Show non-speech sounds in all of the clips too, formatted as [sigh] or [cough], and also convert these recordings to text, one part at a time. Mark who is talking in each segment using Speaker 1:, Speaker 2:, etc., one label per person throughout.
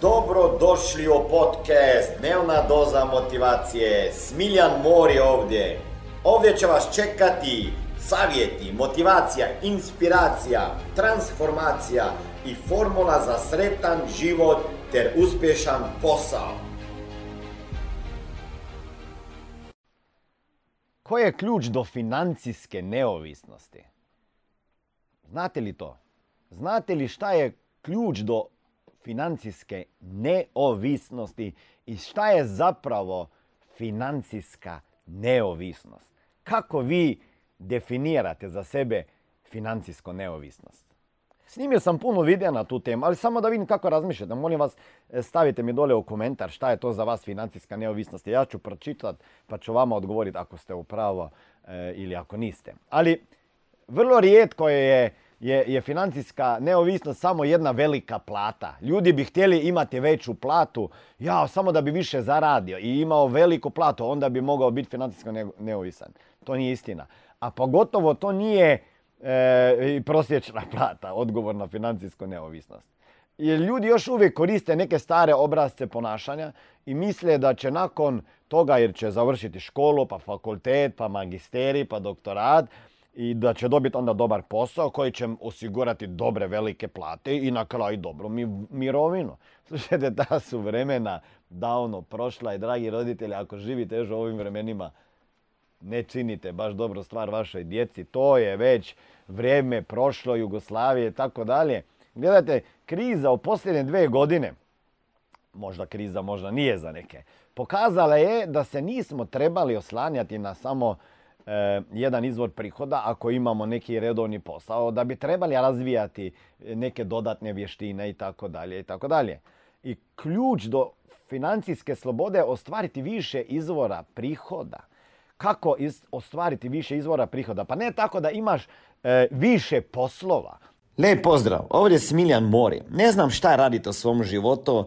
Speaker 1: Dobro došli u podcast Dnevna doza motivacije. Smiljan Mor je ovdje. Ovdje će vas čekati savjeti, motivacija, inspiracija, transformacija i formula za sretan život ter uspješan posao.
Speaker 2: Koji je ključ do financijske neovisnosti? Znate li to? Znate li šta je ključ do financijske neovisnosti i šta je zapravo financijska neovisnost? Kako vi definirate za sebe financijsku neovisnost? Snimio sam puno videa na tu temu, ali samo da vidim kako razmišljate. Molim vas, stavite mi dole u komentar šta je to za vas financijska neovisnost. Ja ću pročitati pa ću vama odgovoriti ako ste u pravo e, ili ako niste. Ali vrlo rijetko je je, je financijska neovisnost samo jedna velika plata. Ljudi bi htjeli imati veću platu, ja, samo da bi više zaradio i imao veliku platu, onda bi mogao biti financijsko neovisan. To nije istina. A pogotovo to nije e, prosječna [laughs] plata, odgovor na financijsku neovisnost. Jer ljudi još uvijek koriste neke stare obrazce ponašanja i misle da će nakon toga, jer će završiti školu, pa fakultet, pa magisterij, pa doktorat, i da će dobiti onda dobar posao koji će osigurati dobre velike plate i na kraju dobru mirovinu. [laughs] Slušajte, ta su vremena davno prošla i dragi roditelji, ako živite još u ovim vremenima, ne činite baš dobro stvar vašoj djeci. To je već vrijeme prošlo Jugoslavije i tako dalje. Gledajte, kriza u posljednje dve godine, možda kriza, možda nije za neke, pokazala je da se nismo trebali oslanjati na samo E, jedan izvor prihoda ako imamo neki redovni posao, da bi trebali razvijati neke dodatne vještine i tako dalje i tako dalje. I ključ do financijske slobode je ostvariti više izvora prihoda. Kako ostvariti više izvora prihoda? Pa ne tako da imaš e, više poslova.
Speaker 1: Lijep pozdrav, ovdje je Smiljan Mori. Ne znam šta radite u svom životu,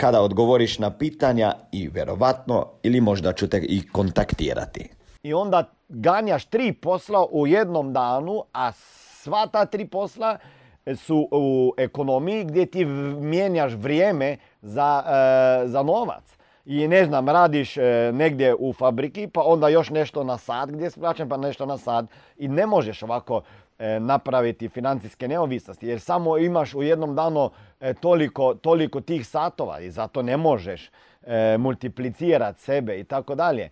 Speaker 1: kada odgovoriš na pitanja i verovatno ili možda ću te i kontaktirati.
Speaker 2: I onda ganjaš tri posla u jednom danu, a sva ta tri posla su u ekonomiji gdje ti mijenjaš vrijeme za, e, za novac. I ne znam, radiš e, negdje u fabriki, pa onda još nešto na sad gdje se plaćam, pa nešto na sad. I ne možeš ovako E, napraviti financijske neovisnosti jer samo imaš u jednom danu e, toliko, toliko tih satova i zato ne možeš multiplicirati sebe i tako dalje.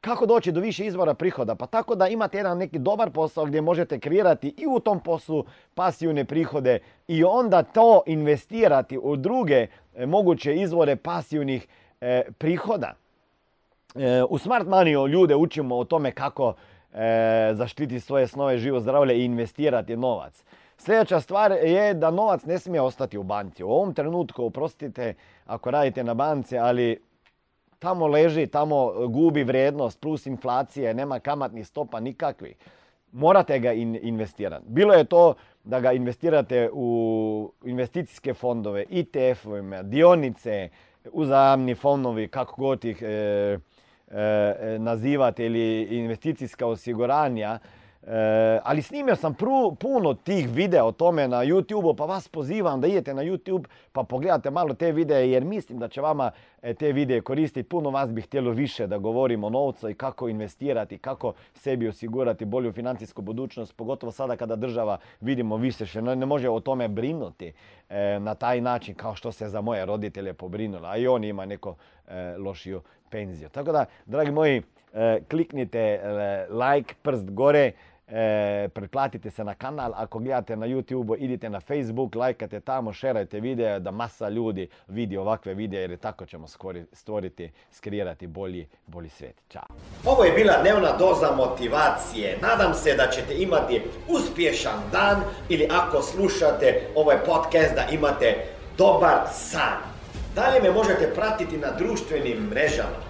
Speaker 2: Kako doći do više izvora prihoda? Pa tako da imate jedan neki dobar posao gdje možete kreirati i u tom poslu pasivne prihode i onda to investirati u druge moguće izvore pasivnih prihoda. U Smart Money ljude učimo o tome kako e, zaštiti svoje snove, živo zdravlje i investirati novac. Sljedeća stvar je da novac ne smije ostati u banci. U ovom trenutku, oprostite ako radite na banci, ali tamo leži, tamo gubi vrijednost plus inflacije, nema kamatnih stopa nikakvih. Morate ga investirati. Bilo je to da ga investirate u investicijske fondove, ITF-ovima, dionice, uzajamni fondovi, kako god ih e, E, nazivate ili investicijska osiguranja, e, ali snimio sam puno tih videa o tome na YouTube, pa vas pozivam da idete na YouTube pa pogledate malo te videe jer mislim da će vama e, te videe koristiti. Puno vas bi htjelo više da govorimo o novcu i kako investirati, kako sebi osigurati bolju financijsku budućnost, pogotovo sada kada država vidimo više što ne može o tome brinuti na taj način kao što se za moje roditelje pobrinula, a i on ima neko lošiju penziju. Tako da, dragi moji, kliknite like, prst gore, e, pretplatite se na kanal, ako gledate na YouTube, idite na Facebook, lajkate tamo, šerajte video da masa ljudi vidi ovakve videe jer tako ćemo skori- stvoriti, skreirati bolji, bolji svijet. Ćao!
Speaker 1: Ovo je bila dnevna doza motivacije. Nadam se da ćete imati uspješan dan ili ako slušate ovaj podcast da imate dobar san. Dalje me možete pratiti na društvenim mrežama